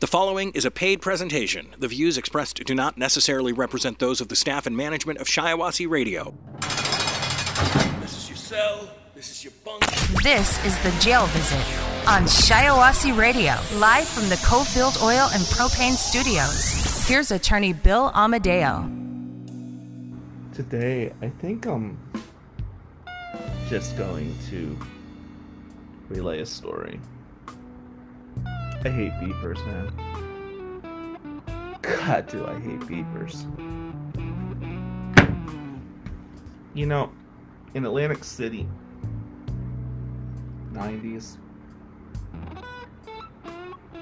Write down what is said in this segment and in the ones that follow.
The following is a paid presentation. The views expressed do not necessarily represent those of the staff and management of Shiawassee Radio. This is your cell. This is your bunk. This is the jail visit on Shiawassee Radio, live from the Cofield Oil and Propane Studios. Here's attorney Bill Amadeo. Today, I think I'm just going to relay a story. I hate beepers, man. God, do I hate beepers. You know, in Atlantic City, 90s,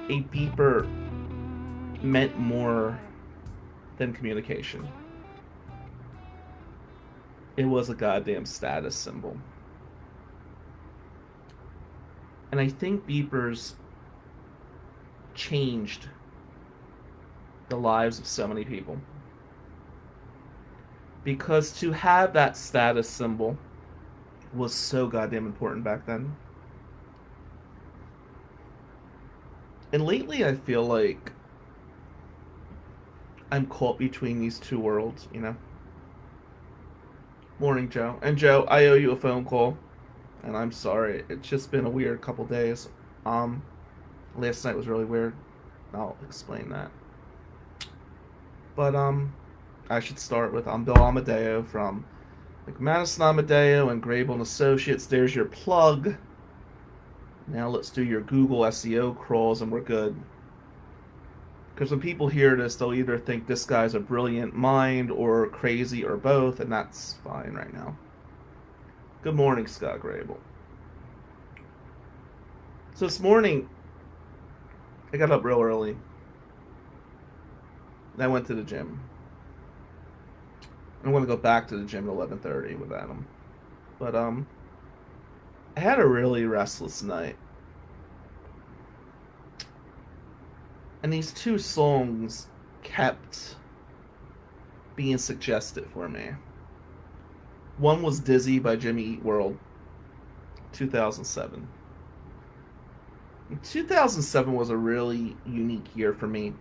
a beeper meant more than communication. It was a goddamn status symbol. And I think beepers changed the lives of so many people. Because to have that status symbol was so goddamn important back then. And lately, I feel like I'm caught between these two worlds, you know? Morning, Joe. And Joe, I owe you a phone call. And I'm sorry. It's just been a weird couple days. Um, last night was really weird. I'll explain that. But um, I should start with I'm Bill Amadeo from McManus and Amadeo and Grable and Associates. There's your plug. Now let's do your Google SEO crawls and we're good. Because when people hear this, they'll either think this guy's a brilliant mind or crazy or both, and that's fine right now. Good morning, Scott Grable. So this morning, I got up real early. And I went to the gym. I'm gonna go back to the gym at 11:30 with Adam. But um, I had a really restless night. And these two songs kept being suggested for me. One was Dizzy by Jimmy Eat World, 2007. 2007 was a really unique year for me.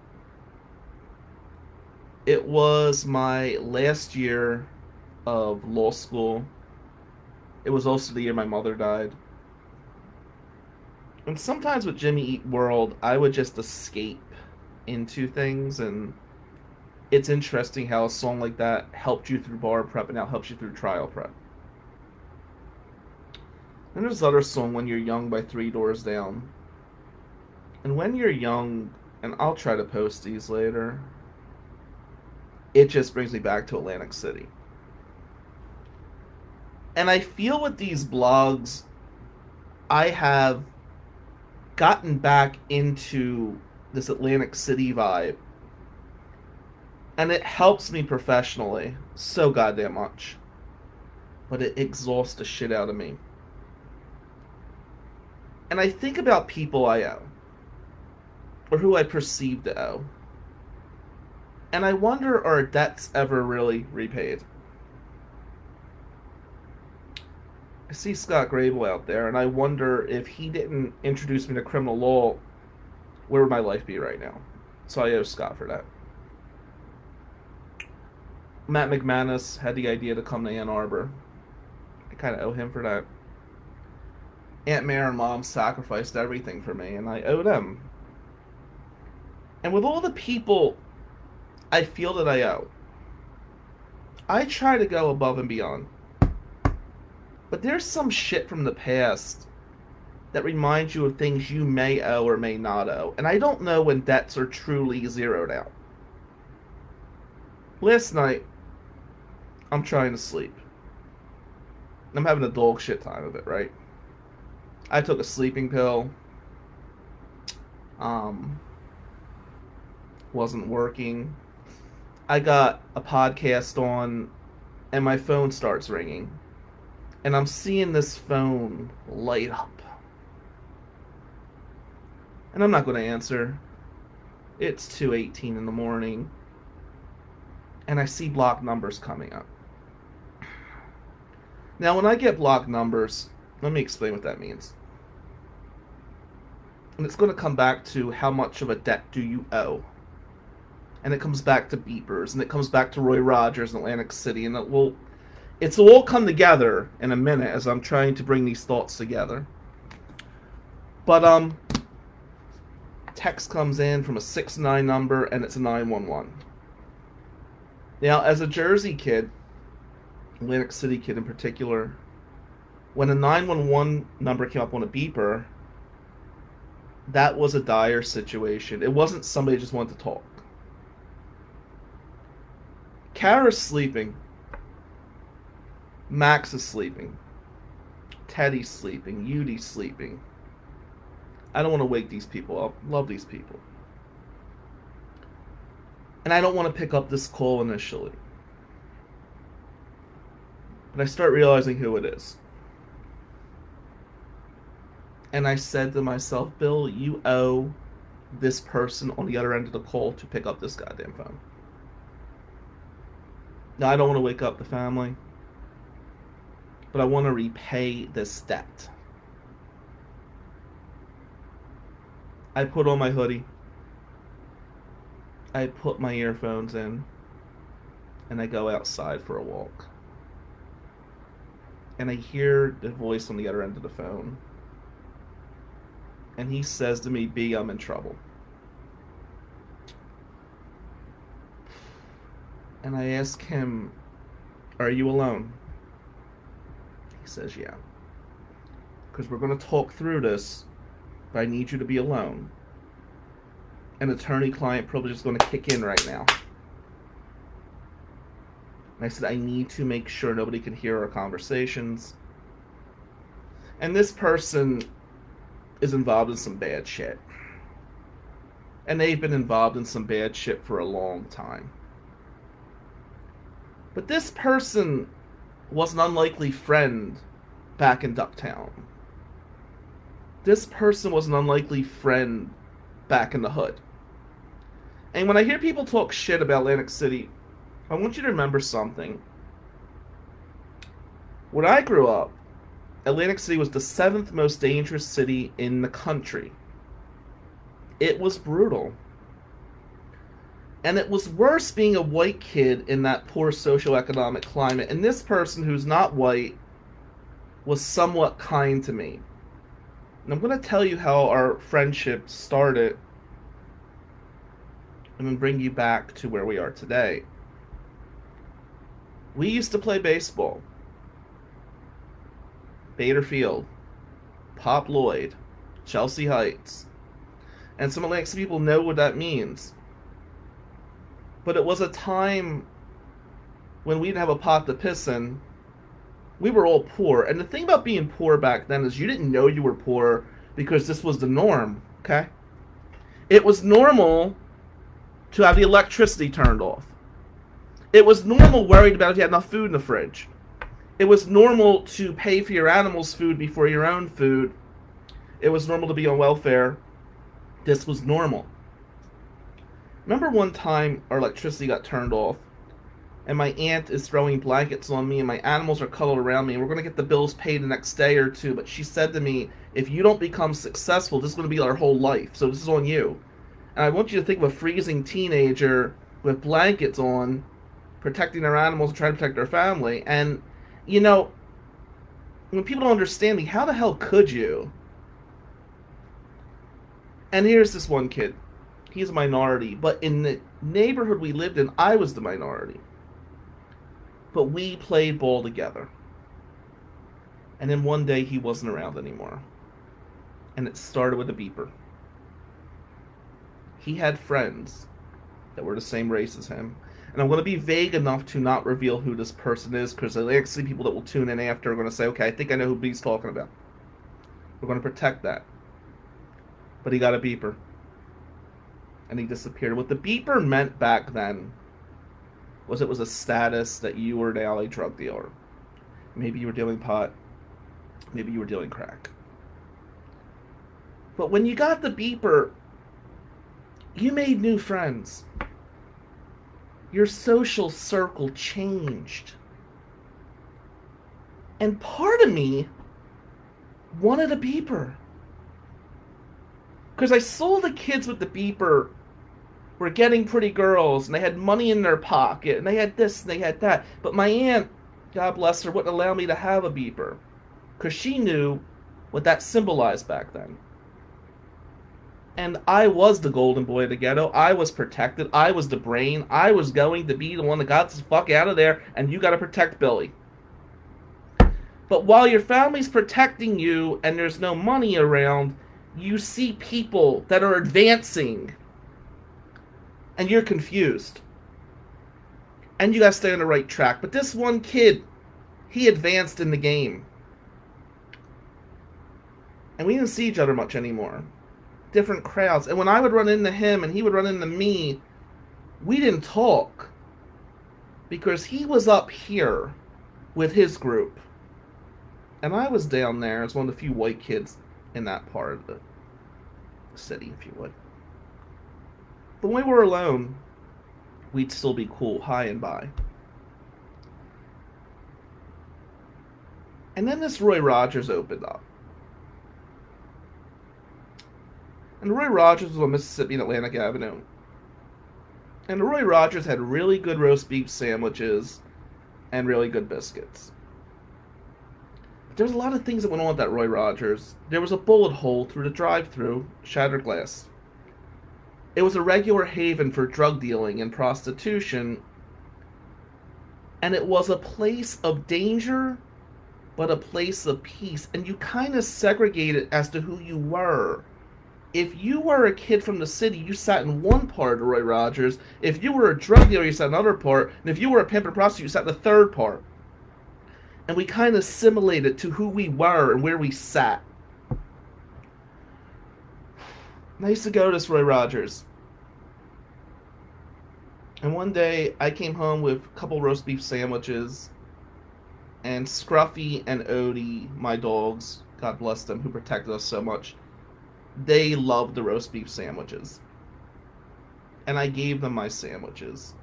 It was my last year of law school. It was also the year my mother died. And sometimes with Jimmy Eat World, I would just escape into things, and it's interesting how a song like that helped you through bar prep and now helps you through trial prep. And there's other song, When You're Young by Three Doors Down. And when you're young, and I'll try to post these later, it just brings me back to Atlantic City. And I feel with these blogs, I have gotten back into this Atlantic City vibe. And it helps me professionally so goddamn much. But it exhausts the shit out of me. And I think about people I owe or who I perceive to owe. And I wonder are debts ever really repaid? I see Scott Grable out there, and I wonder if he didn't introduce me to criminal law, where would my life be right now? So I owe Scott for that. Matt McManus had the idea to come to Ann Arbor. I kind of owe him for that. Aunt Mary and Mom sacrificed everything for me, and I owe them and with all the people I feel that I owe, I try to go above and beyond. But there's some shit from the past that reminds you of things you may owe or may not owe. And I don't know when debts are truly zeroed out. Last night, I'm trying to sleep. I'm having a dog shit time of it, right? I took a sleeping pill. Um, wasn't working. I got a podcast on, and my phone starts ringing. And I'm seeing this phone light up. And I'm not going to answer. It's 2:18 in the morning. And I see block numbers coming up. Now, when I get block numbers, let me explain what that means. And it's going to come back to how much of a debt do you owe? And it comes back to beepers, and it comes back to Roy Rogers in Atlantic City, and it will, it's all come together in a minute as I'm trying to bring these thoughts together. But um, text comes in from a six nine number, and it's a nine one one. Now, as a Jersey kid, Atlantic City kid in particular, when a 911 number came up on a beeper, that was a dire situation. It wasn't somebody just wanted to talk. Kara's sleeping. Max is sleeping. Teddy's sleeping. Yudi's sleeping. I don't want to wake these people up. Love these people. And I don't want to pick up this call initially. But I start realizing who it is. And I said to myself, Bill, you owe this person on the other end of the call to pick up this goddamn phone. Now, I don't want to wake up the family, but I want to repay this debt. I put on my hoodie. I put my earphones in. And I go outside for a walk. And I hear the voice on the other end of the phone. And he says to me, B, I'm in trouble. And I ask him, Are you alone? He says, Yeah. Because we're going to talk through this, but I need you to be alone. An attorney client privilege is going to kick in right now. And I said, I need to make sure nobody can hear our conversations. And this person is involved in some bad shit. And they've been involved in some bad shit for a long time. But this person was an unlikely friend back in Ducktown. This person was an unlikely friend back in the hood. And when I hear people talk shit about Atlantic City, I want you to remember something. When I grew up, Atlantic City was the seventh most dangerous city in the country. It was brutal. And it was worse being a white kid in that poor socioeconomic climate. And this person who's not white was somewhat kind to me. And I'm going to tell you how our friendship started and then bring you back to where we are today. We used to play baseball. Bader Field, Pop Lloyd, Chelsea Heights. And some Atlantic people know what that means. But it was a time when we didn't have a pot to piss in. We were all poor. And the thing about being poor back then is you didn't know you were poor because this was the norm, okay? It was normal to have the electricity turned off. It was normal worried about if you had enough food in the fridge. It was normal to pay for your animals' food before your own food. It was normal to be on welfare. This was normal. Remember one time our electricity got turned off, and my aunt is throwing blankets on me, and my animals are cuddled around me, and we're going to get the bills paid the next day or two. But she said to me, If you don't become successful, this is going to be our whole life. So this is on you. And I want you to think of a freezing teenager with blankets on, protecting their animals trying to protect their family. And, you know, when people don't understand me, how the hell could you? And here's this one kid. He's a minority, but in the neighborhood we lived in, I was the minority. But we played ball together. And then one day he wasn't around anymore. And it started with a beeper he had friends that were the same race as him. And I'm going to be vague enough to not reveal who this person is because there actually people that will tune in after are going to say, okay, I think I know who B's talking about. We're going to protect that. But he got a beeper. And he disappeared. What the beeper meant back then was it was a status that you were an alley drug dealer. Maybe you were dealing pot. Maybe you were dealing crack. But when you got the beeper, you made new friends. Your social circle changed. And part of me wanted a beeper. Because I saw the kids with the beeper were getting pretty girls, and they had money in their pocket, and they had this, and they had that. But my aunt, God bless her, wouldn't allow me to have a beeper. Because she knew what that symbolized back then. And I was the golden boy of the ghetto. I was protected. I was the brain. I was going to be the one that got the fuck out of there, and you gotta protect Billy. But while your family's protecting you and there's no money around, you see people that are advancing and you're confused. And you gotta stay on the right track. But this one kid, he advanced in the game. And we didn't see each other much anymore. Different crowds. And when I would run into him and he would run into me, we didn't talk. Because he was up here with his group. And I was down there as one of the few white kids in that part of the city, if you would. But when we were alone, we'd still be cool, high and by. And then this Roy Rogers opened up. And Roy Rogers was on Mississippi and Atlantic Avenue. And Roy Rogers had really good roast beef sandwiches and really good biscuits. There was a lot of things that went on at that Roy Rogers. There was a bullet hole through the drive through, shattered glass. It was a regular haven for drug dealing and prostitution. And it was a place of danger, but a place of peace. And you kind of segregated as to who you were. If you were a kid from the city, you sat in one part of Roy Rogers. If you were a drug dealer, you sat in another part. And if you were a pimp and prostitute, you sat in the third part. And we kind of assimilated to who we were and where we sat. Used to go to Roy Rogers. And one day I came home with a couple roast beef sandwiches. And Scruffy and Odie, my dogs, God bless them, who protected us so much, they loved the roast beef sandwiches. And I gave them my sandwiches.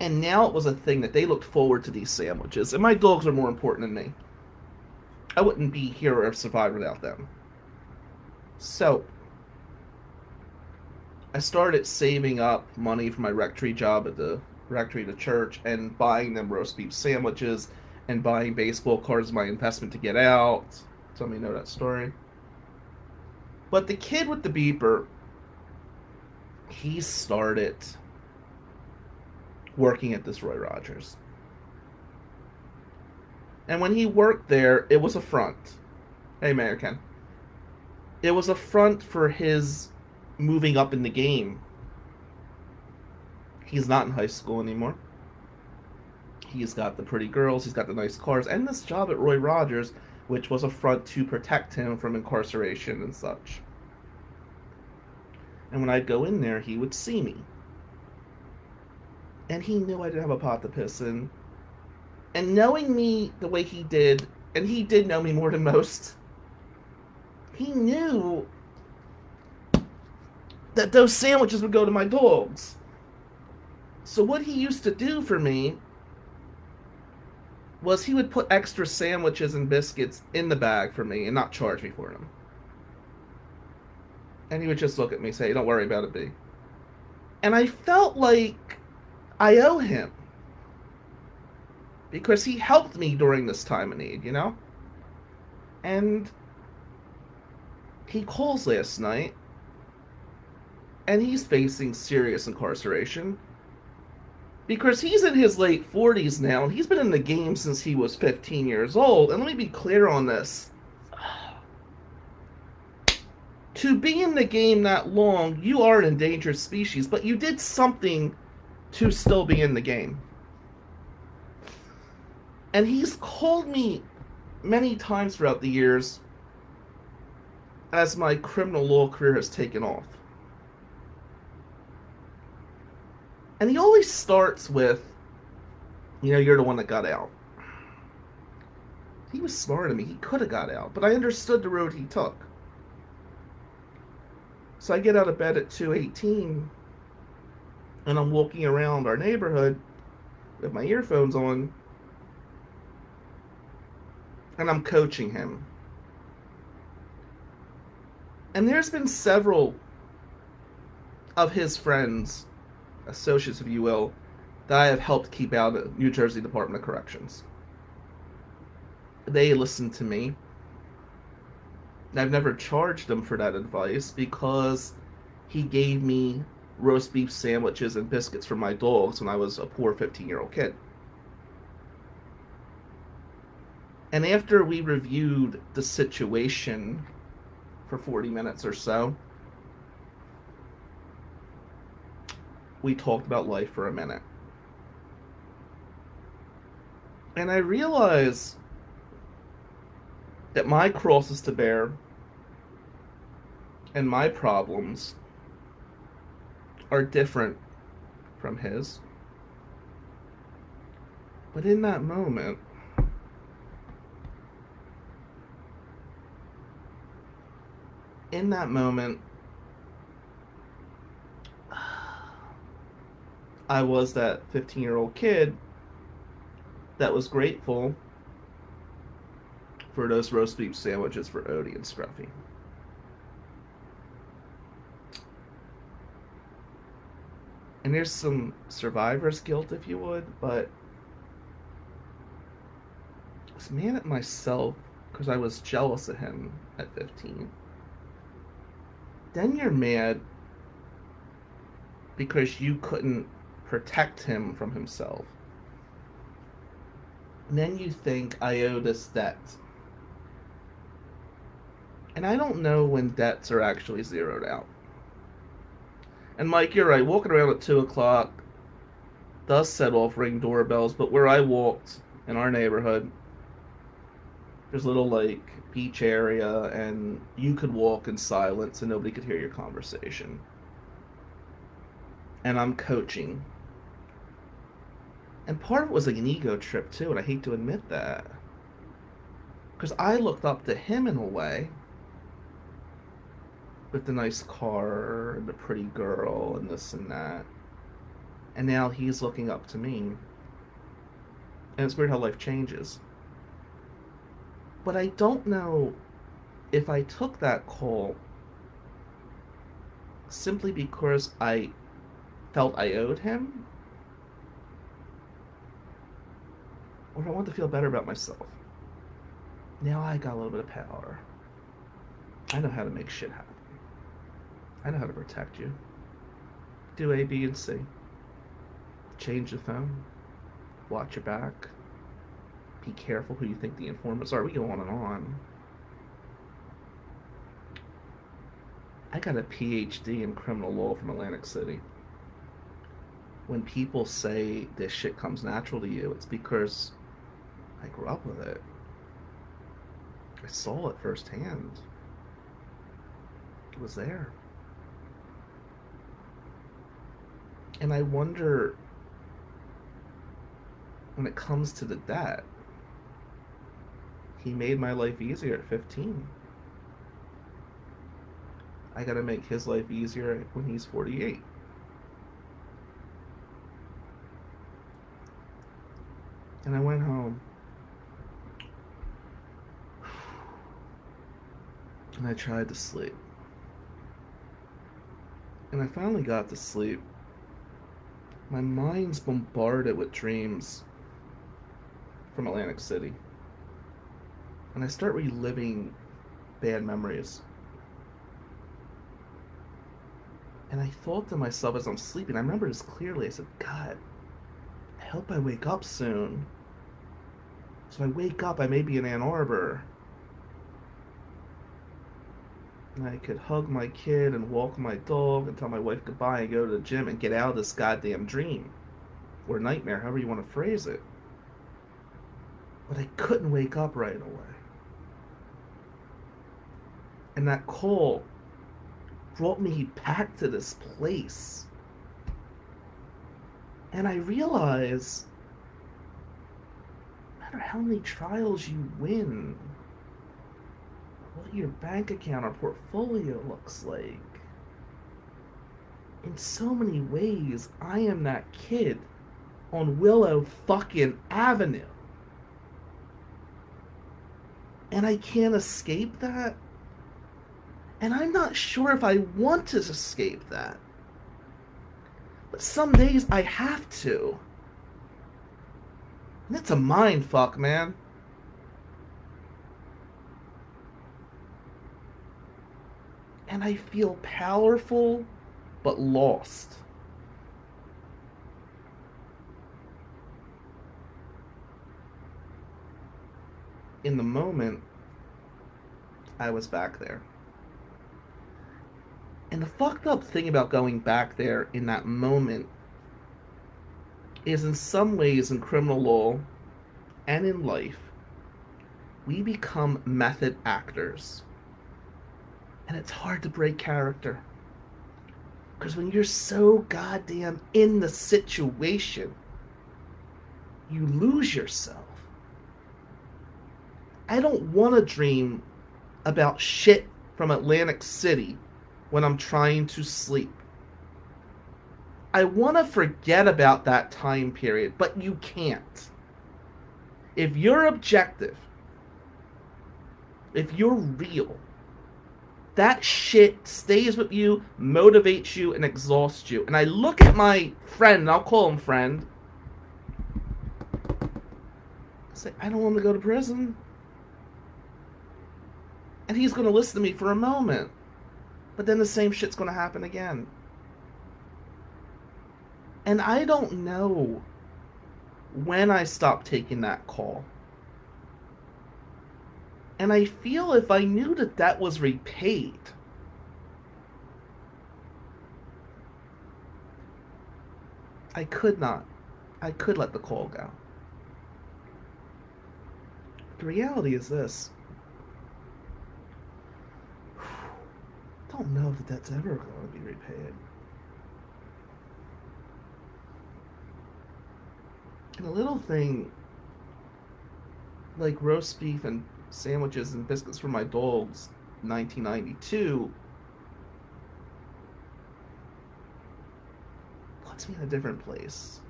And now it was a thing that they looked forward to these sandwiches. And my dogs are more important than me. I wouldn't be here or survive without them. So, I started saving up money for my rectory job at the rectory of the church and buying them roast beef sandwiches and buying baseball cards as my investment to get out. Some of you know that story. But the kid with the beeper, he started working at this Roy Rogers. And when he worked there, it was a front. Hey, Mayor Ken. It was a front for his moving up in the game. He's not in high school anymore. He's got the pretty girls, he's got the nice cars, and this job at Roy Rogers, which was a front to protect him from incarceration and such. And when I'd go in there, he would see me. And he knew I didn't have a pot to piss in. And knowing me the way he did, and he did know me more than most, he knew that those sandwiches would go to my dogs. So what he used to do for me was he would put extra sandwiches and biscuits in the bag for me and not charge me for them. And he would just look at me and say, Don't worry about it, B. And I felt like I owe him. Because he helped me during this time of need, you know? And he calls last night and he's facing serious incarceration. Because he's in his late 40s now and he's been in the game since he was 15 years old and let me be clear on this. To be in the game that long you are an endangered species but you did something to still be in the game. And he's called me many times throughout the years as my criminal law career has taken off And he always starts with, you know, you're the one that got out. He was smarter than me. He could have got out, but I understood the road he took. So I get out of bed at 2:18 and I'm walking around our neighborhood with my earphones on and I'm coaching him. And there's been several of his friends, associates, if you will, that I have helped keep out of New Jersey Department of Corrections. They listen to me. I've never charged him for that advice because he gave me roast beef sandwiches and biscuits for my dogs when I was a poor 15 year old kid. And after we reviewed the situation for 40 minutes or so, we talked about life for a minute. And I realized that my crosses to bear and my problems are different from his. But in that moment, in that moment, I was that 15 year old kid that was grateful for those roast beef sandwiches for Odie and Scruffy. And there's some survivor's guilt, if you would, but I was mad at myself because I was jealous of him at 15. Then you're mad because you couldn't protect him from himself. And then you think I owe this debt. And I don't know when debts are actually zeroed out. And Mike, you're right. Walking around at two o'clock does set off ring doorbells, but where I walked in our neighborhood, there's a little like beach area, and you could walk in silence and nobody could hear your conversation. And I'm coaching. And part of it was like an ego trip too, and I hate to admit that. Because I looked up to him in a way with the nice car and the pretty girl and this and that. And now he's looking up to me. And it's weird how life changes. But I don't know if I took that call simply because I felt I owed him, or I want to feel better about myself. Now I got a little bit of power. I know how to make shit happen. I know how to protect you. Do A, B, and C. Change the phone. Watch your back. Be careful who you think the informants are. We go on and on. I got a PhD in criminal law from Atlantic City. When people say this shit comes natural to you, it's because I grew up with it. I saw it firsthand. It was there. And I wonder when it comes to the debt, he made my life easier at 15. I gotta make his life easier when he's 48. And I went home. And I tried to sleep. And I finally got to sleep. My mind's bombarded with dreams from Atlantic City. And I start reliving bad memories. And I thought to myself as I'm sleeping, I remember this clearly. I said, God, I hope I wake up soon. So I wake up, I may be in Ann Arbor. And I could hug my kid and walk my dog and tell my wife goodbye and go to the gym and get out of this goddamn dream. Or nightmare, however you want to phrase it. But I couldn't wake up right away. And that call brought me back to this place. And I realized no matter how many trials you win, your bank account or portfolio looks like, in so many ways, I am that kid on Willow fucking Avenue. And I can't escape that. And I'm not sure if I want to escape that. But some days I have to. And it's a mind fuck, man. And I feel powerful but lost. In the moment, I was back there. And the fucked up thing about going back there in that moment is, in some ways, in criminal law and in life, we become method actors. And it's hard to break character. Because when you're so goddamn in the situation, you lose yourself. I don't want to dream about shit from Atlantic City when I'm trying to sleep. I want to forget about that time period, but you can't. If you're objective, if you're real, that shit stays with you, motivates you, and exhausts you. And I look at my friend, I'll call him friend. I say, I don't want to go to prison. And he's going to listen to me for a moment. But then the same shit's going to happen again. And I don't know when I stopped taking that call. And I feel if I knew that that was repaid, I could not. I could let the call go. The reality is this don't know that that's ever going to be repaid. And a little thing like roast beef and sandwiches and biscuits for my dogs 1992 puts me in a different place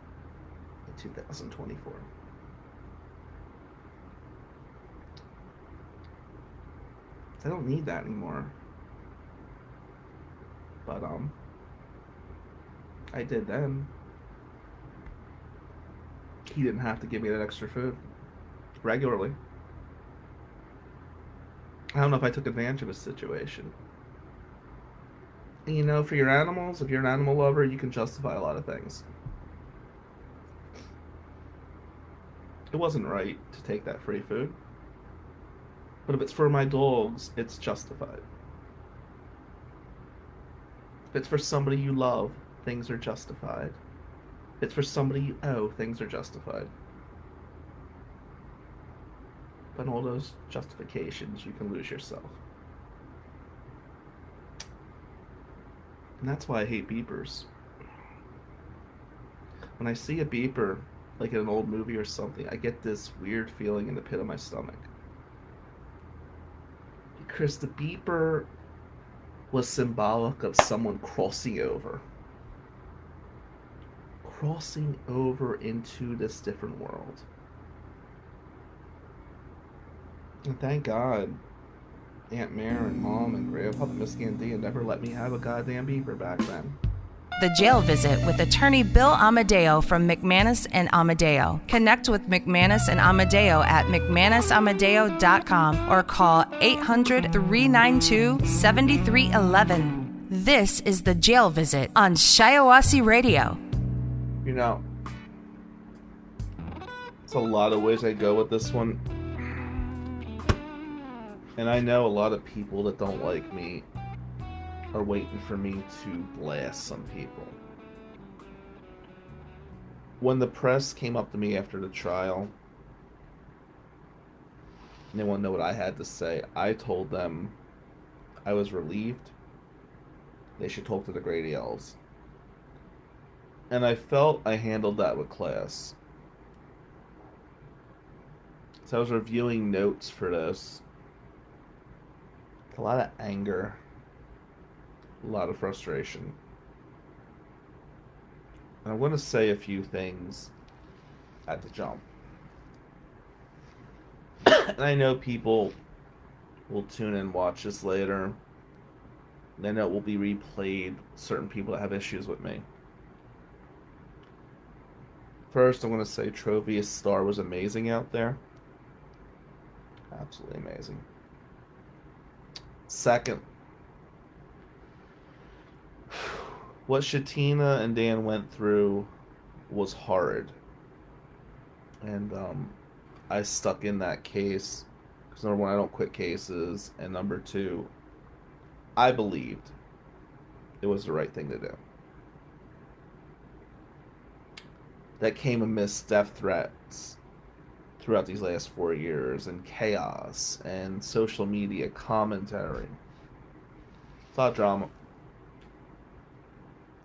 in 2024. I don't need that anymore. But um I did then. He didn't have to give me that extra food regularly. I don't know if I took advantage of a situation. And you know, for your animals, if you're an animal lover, you can justify a lot of things. It wasn't right to take that free food. But if it's for my dogs, it's justified. If it's for somebody you love, things are justified. If it's for somebody you owe, things are justified. But all those justifications, you can lose yourself. And that's why I hate beepers. When I see a beeper, like in an old movie or something, I get this weird feeling in the pit of my stomach. Because the beeper was symbolic of someone crossing over. Crossing over into this different world. And thank God Aunt Mare and Mom and Grandpa and Miss Gandia never let me have a goddamn beeper back then. The Jail Visit with attorney Bill Amadeo from McManus and Amadeo. Connect with McManus and Amadeo at McManusAmadeo.com or call 800 392 7311. This is The Jail Visit on Shiawassee Radio. You know, it's a lot of ways I go with this one. And I know a lot of people that don't like me are waiting for me to blast some people. When the press came up to me after the trial, and they want to know what I had to say, I told them I was relieved. They should talk to the Grady Els. And I felt I handled that with class. So I was reviewing notes for this. A lot of anger a lot of frustration. And I want to say a few things at the jump. and I know people will tune in watch this later then it will be replayed certain people that have issues with me. First, I'm going to say Trovius Star was amazing out there. Absolutely amazing. Second, what Shatina and Dan went through was hard. And um, I stuck in that case because number one, I don't quit cases, and number two, I believed it was the right thing to do. That came amidst death threats throughout these last four years, and chaos, and social media commentary. It's a lot of drama.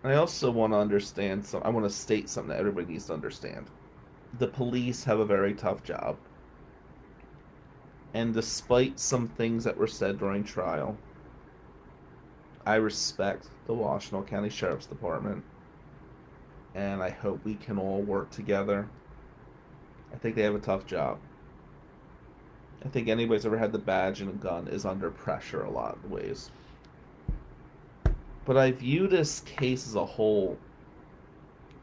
I also want to understand some. I want to state something that everybody needs to understand. The police have a very tough job. And despite some things that were said during trial, I respect the Washtenaw County Sheriff's Department. And I hope we can all work together. I think they have a tough job. I think anybody's ever had the badge and a gun is under pressure a lot of ways. But I view this case as a whole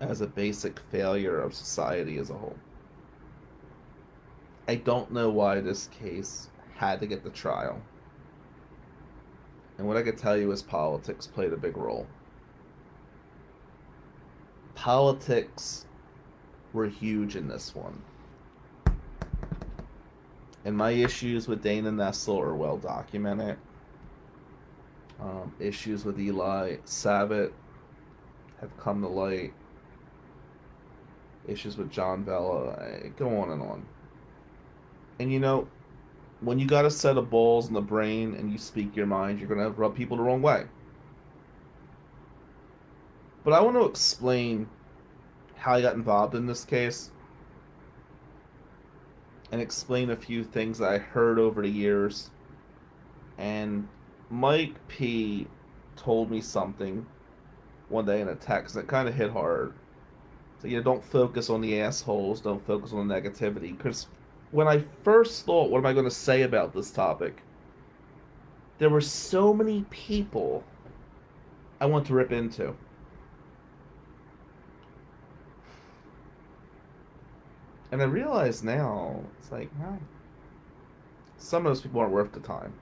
as a basic failure of society as a whole. I don't know why this case had to get the trial. And what I could tell you is politics played a big role. Politics were huge in this one. And my issues with Dana Nessel are well documented. Um, issues with Eli Savit have come to light. Issues with John Vella, I go on and on. And you know, when you got a set of balls in the brain and you speak your mind, you're going to rub people the wrong way. But I want to explain how I got involved in this case and explain a few things I heard over the years. And Mike P told me something one day in a text that kind of hit hard. So, you know, don't focus on the assholes, don't focus on the negativity. Because when I first thought, what am I going to say about this topic? There were so many people I want to rip into. And I realize now, it's like, well, some of those people aren't worth the time.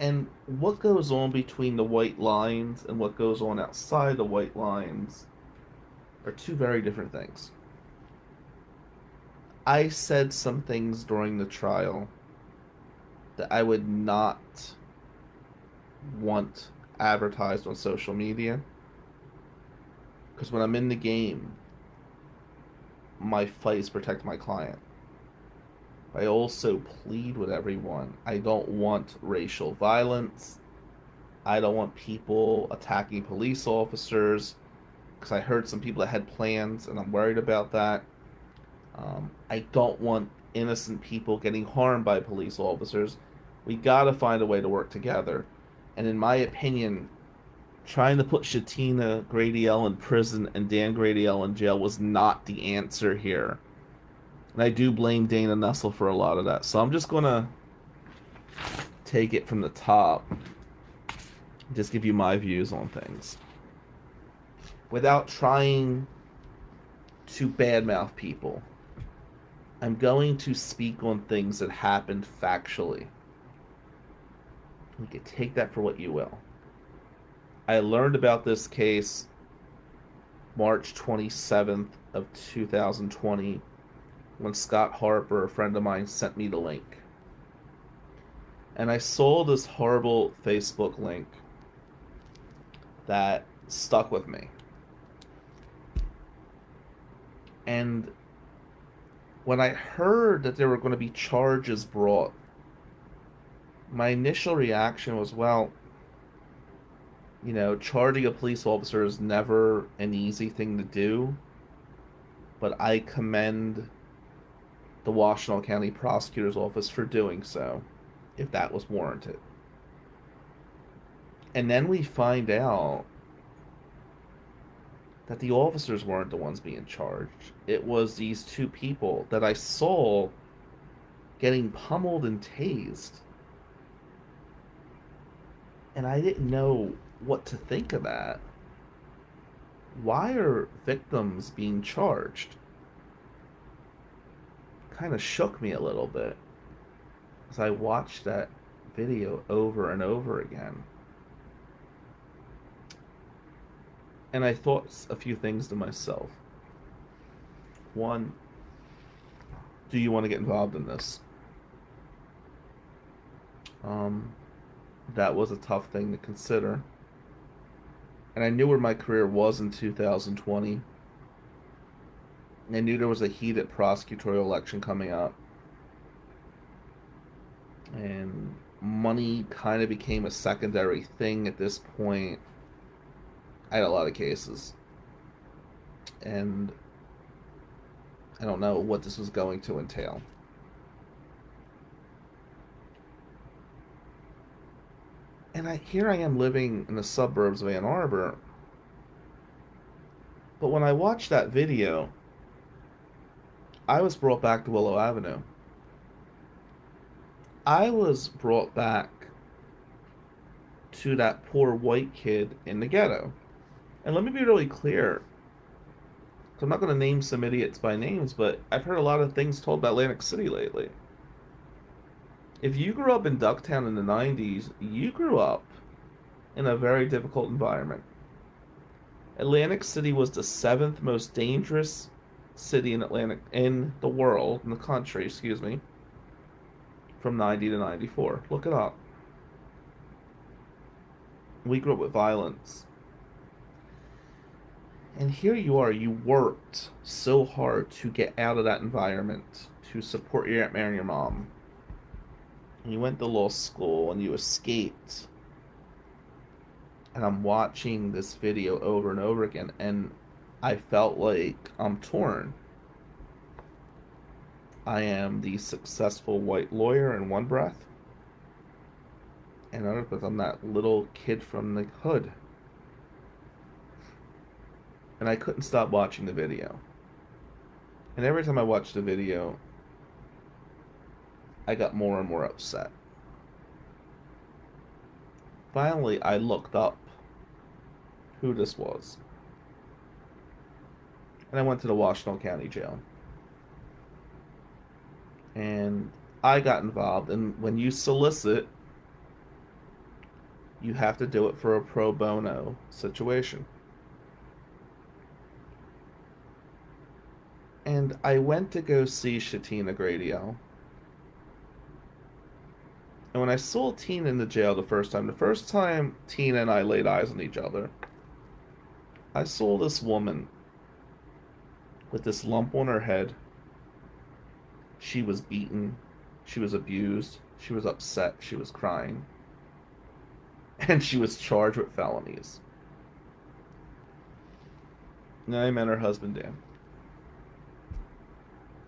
And what goes on between the white lines and what goes on outside the white lines are two very different things. I said some things during the trial that I would not want advertised on social media. Because when I'm in the game, my fight is protect my client. I also plead with everyone. I don't want racial violence. I don't want people attacking police officers. Because I heard some people that had plans, and I'm worried about that. Um, I don't want innocent people getting harmed by police officers. We gotta find a way to work together. And in my opinion, trying to put Shatina Grady El in prison and Dan Grady El in jail was not the answer here. And I do blame Dana Nessel for a lot of that. So I'm just gonna take it from the top. Just give you my views on things. Without trying to badmouth people. I'm going to speak on things that happened factually. You can take that for what you will. I learned about this case March 27th of 2020 when Scott Harper, a friend of mine, sent me the link. And I saw this horrible Facebook link that stuck with me. And when I heard that there were going to be charges brought, my initial reaction was, well, you know, charging a police officer is never an easy thing to do, but I commend the Washtenaw County Prosecutor's Office for doing so, if that was warranted. And then we find out that the officers weren't the ones being charged. It was these two people that I saw getting pummeled and tased And I didn't know what to think of that. Why are victims being charged? Kind of shook me a little bit as I watched that video over and over again. And I thought a few things to myself. One, do you want to get involved in this? Um, that was a tough thing to consider. And I knew where my career was in 2020. I knew there was a heated prosecutorial election coming up. And money kind of became a secondary thing at this point. I had a lot of cases. And I don't know what this was going to entail. And I here I am living in the suburbs of Ann Arbor. But when I watched that video, I was brought back to Willow Avenue. I was brought back to that poor white kid in the ghetto. And let me be really clear. I'm not going to name some idiots by names, but I've heard a lot of things told about Atlantic City lately if you grew up in Ducktown in the 90s, you grew up in a very difficult environment. Atlantic City was the seventh most dangerous city in Atlantic in the world, in the country, excuse me, from 90 to 94. Look it up. We grew up with violence. And here you are, you worked so hard to get out of that environment, to support your Aunt Mary and your mom, you went to law school and you escaped. And i'm watching this video over and over again and i felt like i'm torn. I am the successful white lawyer in one breath and another breath i'm that little kid from the hood. And i couldn't stop watching the video. And every time i watched the video I got more and more upset. Finally, I looked up who this was. And I went to the Washtenaw County Jail. And I got involved. And when you solicit, you have to do it for a pro bono situation. And I went to go see Shatina Grady El and when I saw Tina in the jail the first time, the first time Tina and I laid eyes on each other, I saw this woman with this lump on her head. She was beaten, she was abused, she was upset, she was crying, and she was charged with felonies. And I met her husband, Dan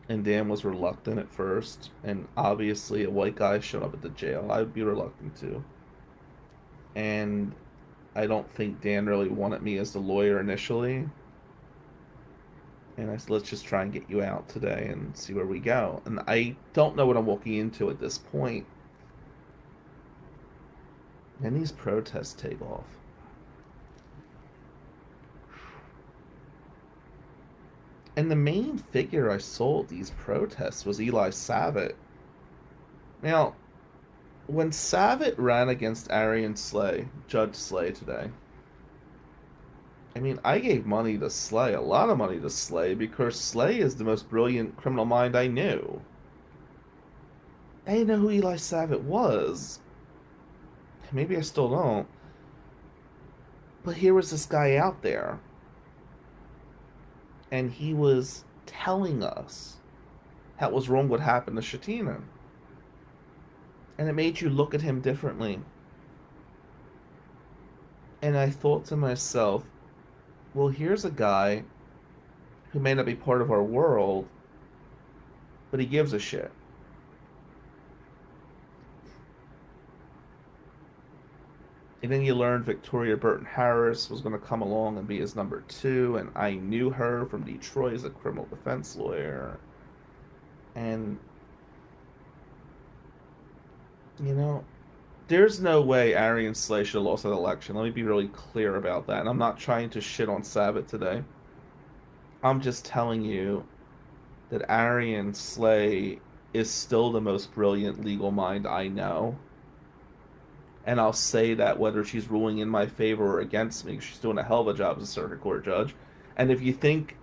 and Dan was reluctant at first, and obviously a white guy showed up at the jail. I would be reluctant too. And I don't think Dan really wanted me as the lawyer initially. And I said, let's just try and get you out today and see where we go. And I don't know what I'm walking into at this point. And these protests take off. And the main figure I saw at these protests was Eli Savit. Now, when Savit ran against Arianne Slay, Judge Slay today, I mean, I gave money to Slay, a lot of money to Slay, because Slay is the most brilliant criminal mind I knew. I didn't know who Eli Savit was. Maybe I still don't. But here was this guy out there and he was telling us what was wrong what happened to Shatina. And it made you look at him differently. And I thought to myself, well, here's a guy who may not be part of our world, but he gives a shit. And then you learned Victoria Burton Harris was going to come along and be his number two, and I knew her from Detroit as a criminal defense lawyer. And, you know, there's no way Arianne Slay should have lost that election. Let me be really clear about that. And I'm not trying to shit on Savit today. I'm just telling you that Arianne Slay is still the most brilliant legal mind I know. And I'll say that whether she's ruling in my favor or against me, she's doing a hell of a job as a circuit court judge. And if you think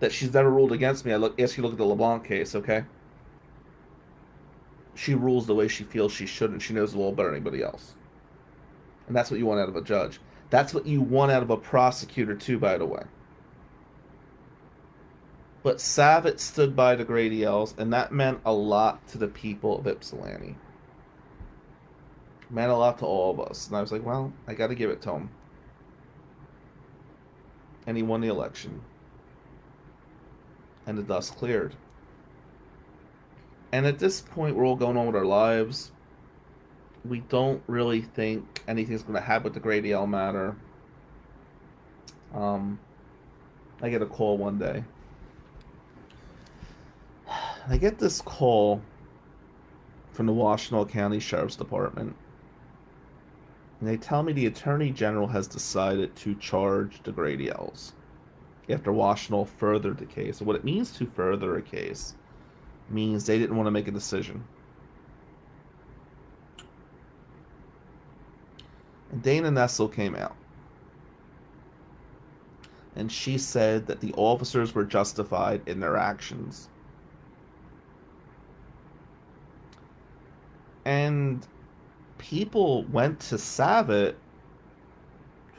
that she's never ruled against me, I look ask you look at the LeBlanc case, okay? She rules the way she feels she should, and she knows the law better than anybody else. And that's what you want out of a judge. That's what you want out of a prosecutor, too, by the way. But Savit stood by the Grady Els, and that meant a lot to the people of Ypsilanti. Meant a lot to all of us. And I was like, well, I got to give it to him. And he won the election. And the dust cleared. And at this point, we're all going on with our lives. We don't really think anything's going to happen with the Grady El matter. Um, I get a call one day I get this call from the Washtenaw County Sheriff's Department. And they tell me the Attorney General has decided to charge the Grady Els after Washtenaw furthered the case. So what it means to further a case means they didn't want to make a decision. And Dana Nessel came out. And she said that the officers were justified in their actions and people went to Savit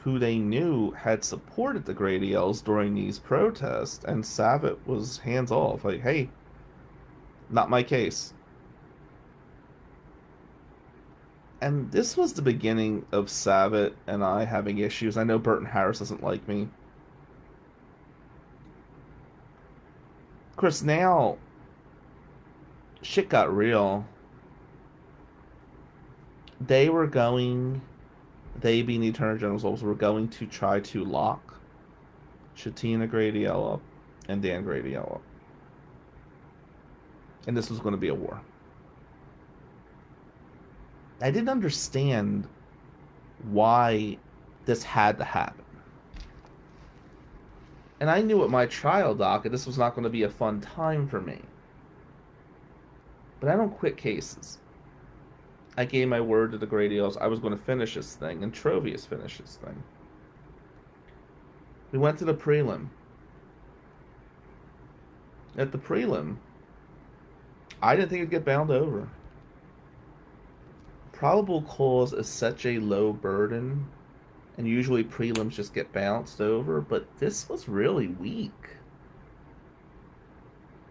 who they knew had supported the Grady Els during these protests, and Savit was hands off. Like, hey, not my case. And this was the beginning of Savit and I having issues. I know Burton Harris doesn't like me. Course, now shit got real they were going, they being the Attorney General's office, were going to try to lock Shatina Grady and Dan Grady. And this was going to be a war. I didn't understand why this had to happen. And I knew at my trial docket this was not going to be a fun time for me. But I don't quit cases. I gave my word to the Grady Els I was going to finish this thing, and Trovius finished this thing. We went to the prelim. At the prelim, I didn't think it'd get bound over. Probable cause is such a low burden, and usually prelims just get bounced over, but this was really weak.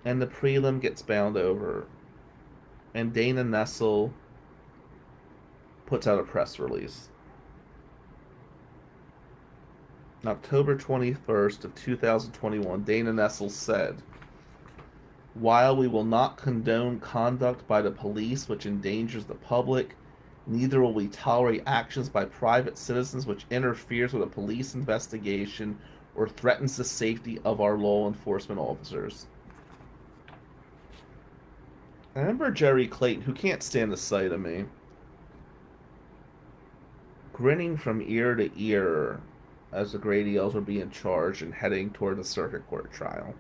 And the prelim gets bound over. And Dana Nessel puts out a press release. On October 21st of 2021, Dana Nessel said, While we will not condone conduct by the police which endangers the public, neither will we tolerate actions by private citizens which interferes with a police investigation or threatens the safety of our law enforcement officers. I remember Jerry Clayton, who can't stand the sight of me, grinning from ear to ear as the Grady Els were being charged and heading toward the circuit court trial.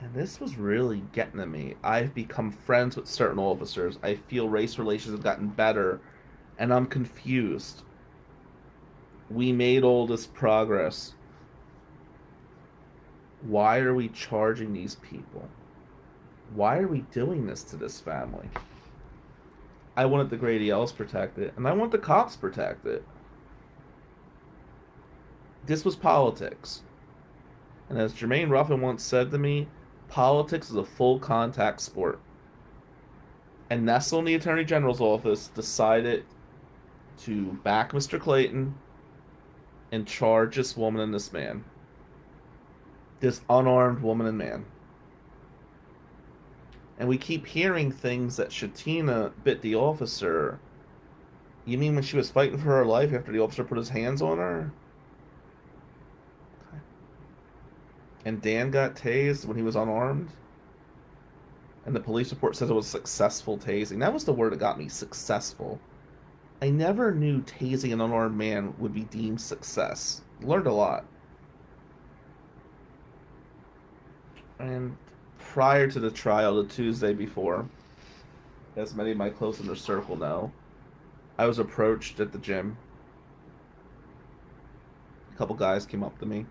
And this was really getting to me. I've become friends with certain officers. I feel race relations have gotten better, and I'm confused. We made all this progress. Why are we charging these people? Why are we doing this to this family? I wanted the Grady Els protected, and I want the cops protected. This was politics. And as Jermaine Ruffin once said to me, politics is a full contact sport. And Nessel in the Attorney General's office decided to back Mr. Clayton and charge this woman and this man. This unarmed woman and man. And we keep hearing things that Shatina bit the officer. You mean when she was fighting for her life after the officer put his hands on her? And Dan got tased when he was unarmed? and the police report says it was successful tasing. That was the word that got me successful. I never knew tasing an unarmed man would be deemed success. Learned a lot. And prior to the trial, the Tuesday before, as many of my close inner circle know, I was approached at the gym. A couple guys came up to me.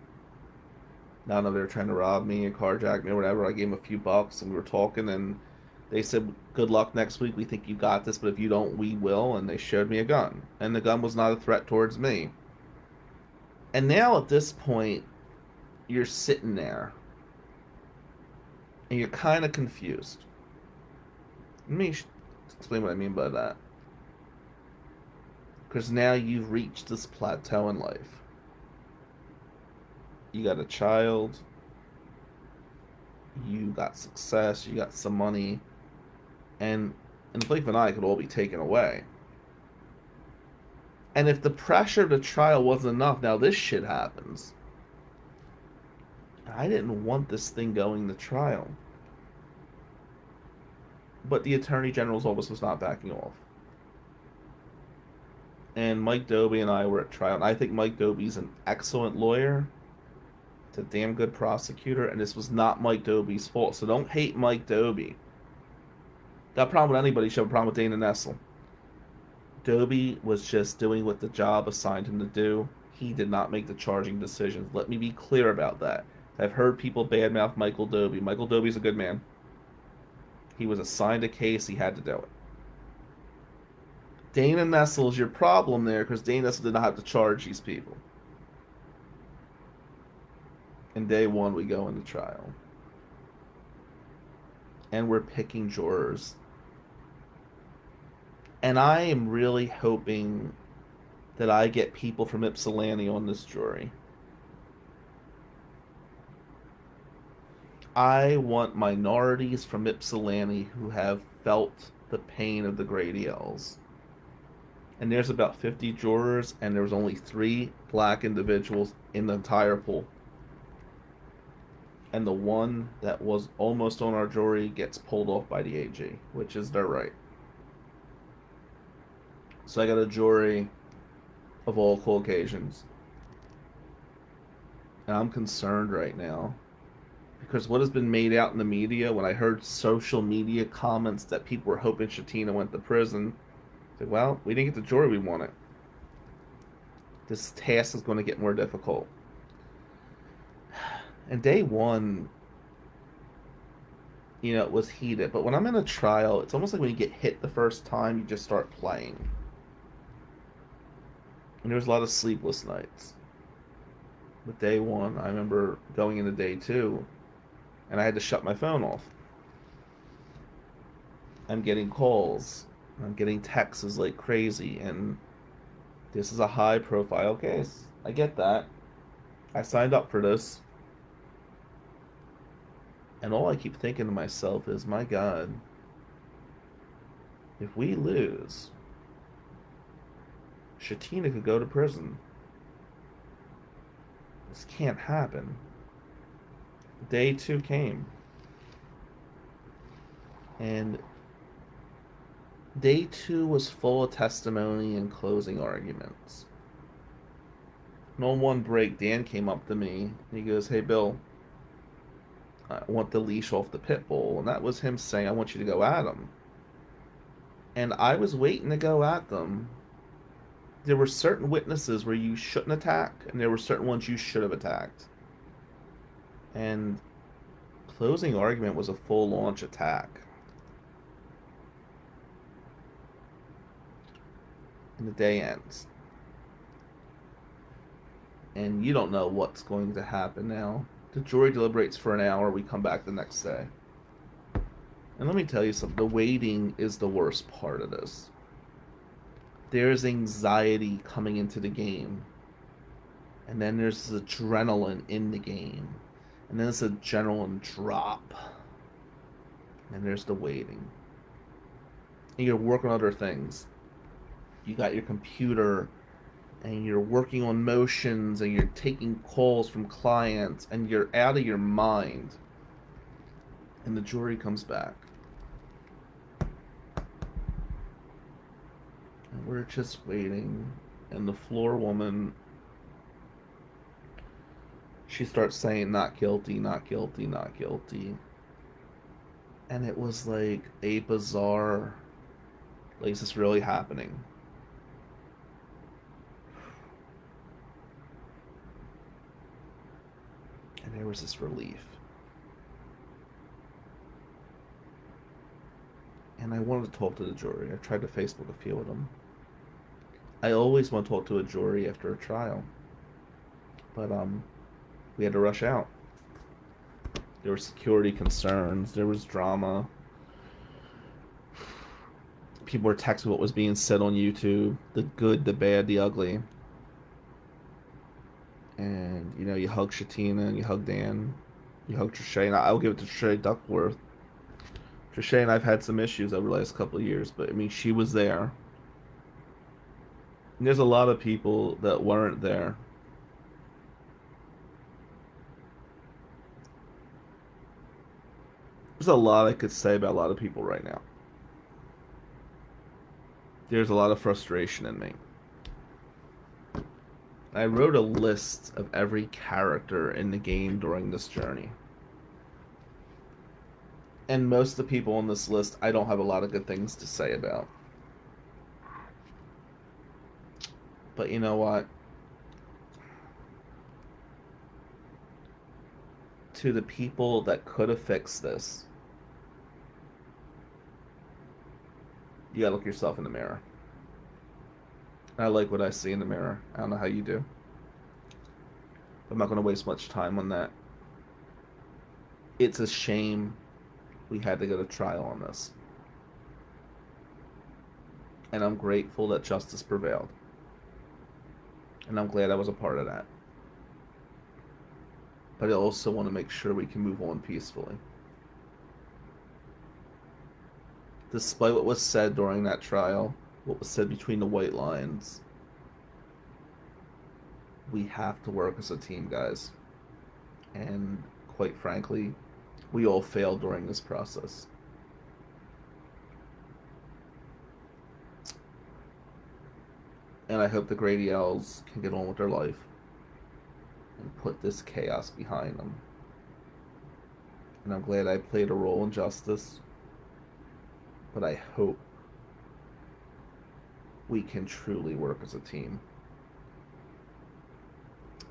I don't know they were trying to rob me or carjack me or whatever. I gave them a few bucks and we were talking and they said, Good luck next week. We think you got this, but if you don't, we will. And they showed me a gun. And the gun was not a threat towards me. And now at this point, you're sitting there and you're kind of confused. Let me explain what I mean by that. Because now you've reached this plateau in life. You got a child, you got success, you got some money, and in the blink of an eye, it could all be taken away. And if the pressure of the trial wasn't enough, now this shit happens. I didn't want this thing going to trial. But the Attorney General's office was not backing off. And Mike Doby and I were at trial. And I think Mike Doby's an excellent lawyer. It's a damn good prosecutor. And this was not Mike Doby's fault. So don't hate Mike Doby. Got a problem with anybody, should have a problem with Dana Nessel. Doby was just doing what the job assigned him to do. He did not make the charging decisions. Let me be clear about that. I've heard people badmouth Michael Doby. Michael Doby's a good man. He was assigned a case, he had to do it. Dana Nessel is your problem there because Dana Nessel did not have to charge these people. And day one, we go into trial. And we're picking jurors. And I am really hoping that I get people from Ypsilanti on this jury. I want minorities from Ypsilanti who have felt the pain of the Grady Els. And there's about 50 jurors, and there was only three black individuals in the entire pool. And the one that was almost on our jury gets pulled off by the AG, which is their right. So I got a jury of all Caucasians. And I'm concerned right now because what has been made out in the media when I heard social media comments that people were hoping Shatina went to prison, said, well, we didn't get the jury we wanted. This task is going to get more difficult. And day one, you know, it was heated. But when I'm in a trial, it's almost like when you get hit the first time, you just start playing. And there was a lot of sleepless nights. But day one, I remember going into day two, and I had to shut my phone off. I'm getting calls, I'm getting texts like crazy, and this is a high profile case. I get that. I signed up for this. And all I keep thinking to myself is, my God, if we lose, Shatina could go to prison. This can't happen. Day two came. And day two was full of testimony and closing arguments. And on one break, Dan came up to me and he goes, Hey, Bill, I want the leash off the pit bull. And that was him saying, I want you to go at him. And I was waiting to go at them. There were certain witnesses where you shouldn't attack, and there were certain ones you should have attacked. And closing argument was a full launch attack. And the day ends. And you don't know what's going to happen now. The jury deliberates for an hour, we come back the next day. And let me tell you something the waiting is the worst part of this. There's anxiety coming into the game. And then there's adrenaline in the game and then it's a general and drop. And there's the waiting. And you're working on other things. You got your computer and you're working on motions and you're taking calls from clients and you're out of your mind. And the jury comes back. And we're just waiting. And the floor woman she starts saying not guilty, not guilty, not guilty. And it was like a bizarre like is this really happening? And there was this relief. And I wanted to talk to the jury. I tried to Facebook a few of them. I always want to talk to a jury after a trial. But um we had to rush out. There were security concerns, there was drama. People were texting what was being said on YouTube the good, the bad, the ugly. And, you know, you hug Shatina and you hug Dan. You hug Trisha, and I'll give it to Trisha Duckworth. Trisha and I've had some issues over the last couple of years, but I mean, she was there. And there's a lot of people that weren't there There's a lot I could say about a lot of people right now. There's a lot of frustration in me. I wrote a list of every character in the game during this journey. And most of the people on this list, I don't have a lot of good things to say about. But you know what? To the people that could have fixed this, you gotta look yourself in the mirror. I like what I see in the mirror. I don't know how you do. I'm not gonna waste much time on that. It's a shame we had to go to trial on this. And I'm grateful that justice prevailed. And I'm glad I was a part of that. But I also want to make sure we can move on peacefully. Despite what was said during that trial, what was said between the white lines, we have to work as a team, guys. And quite frankly, we all failed during this process. And I hope the Grady Els can get on with their life and put this chaos behind them. And I'm glad I played a role in justice but I hope we can truly work as a team.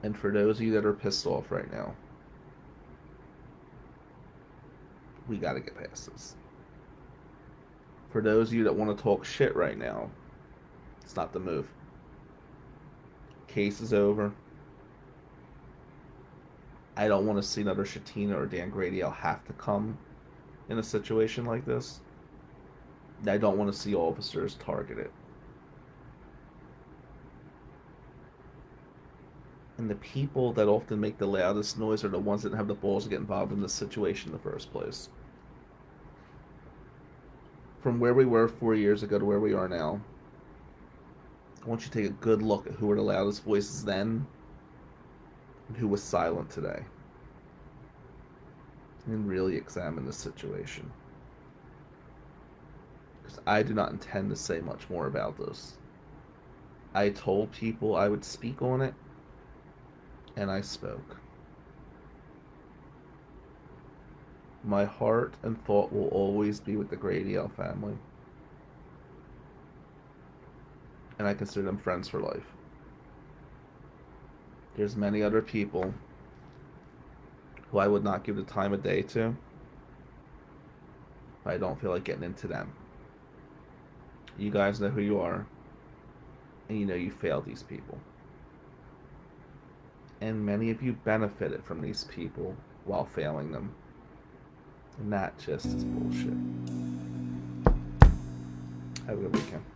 And for those of you that are pissed off right now, we got to get past this. For those of you that want to talk shit right now, it's not the move. Case is over. I don't want to see another Shatina or Dan Grady. I'll have to come in a situation like this. I don't want to see officers targeted. And the people that often make the loudest noise are the ones that have the balls to get involved in this situation in the first place. From where we were four years ago to where we are now, I want you to take a good look at who were the loudest voices then and who was silent today. And really examine the situation because I do not intend to say much more about this. I told people I would speak on it, and I spoke. My heart and thought will always be with the Grady Gradiel family. And I consider them friends for life. There's many other people who I would not give the time of day to. I don't feel like getting into them. You guys know who you are. And you know you failed these people. And many of you benefited from these people while failing them. And that just is bullshit. Have a good weekend.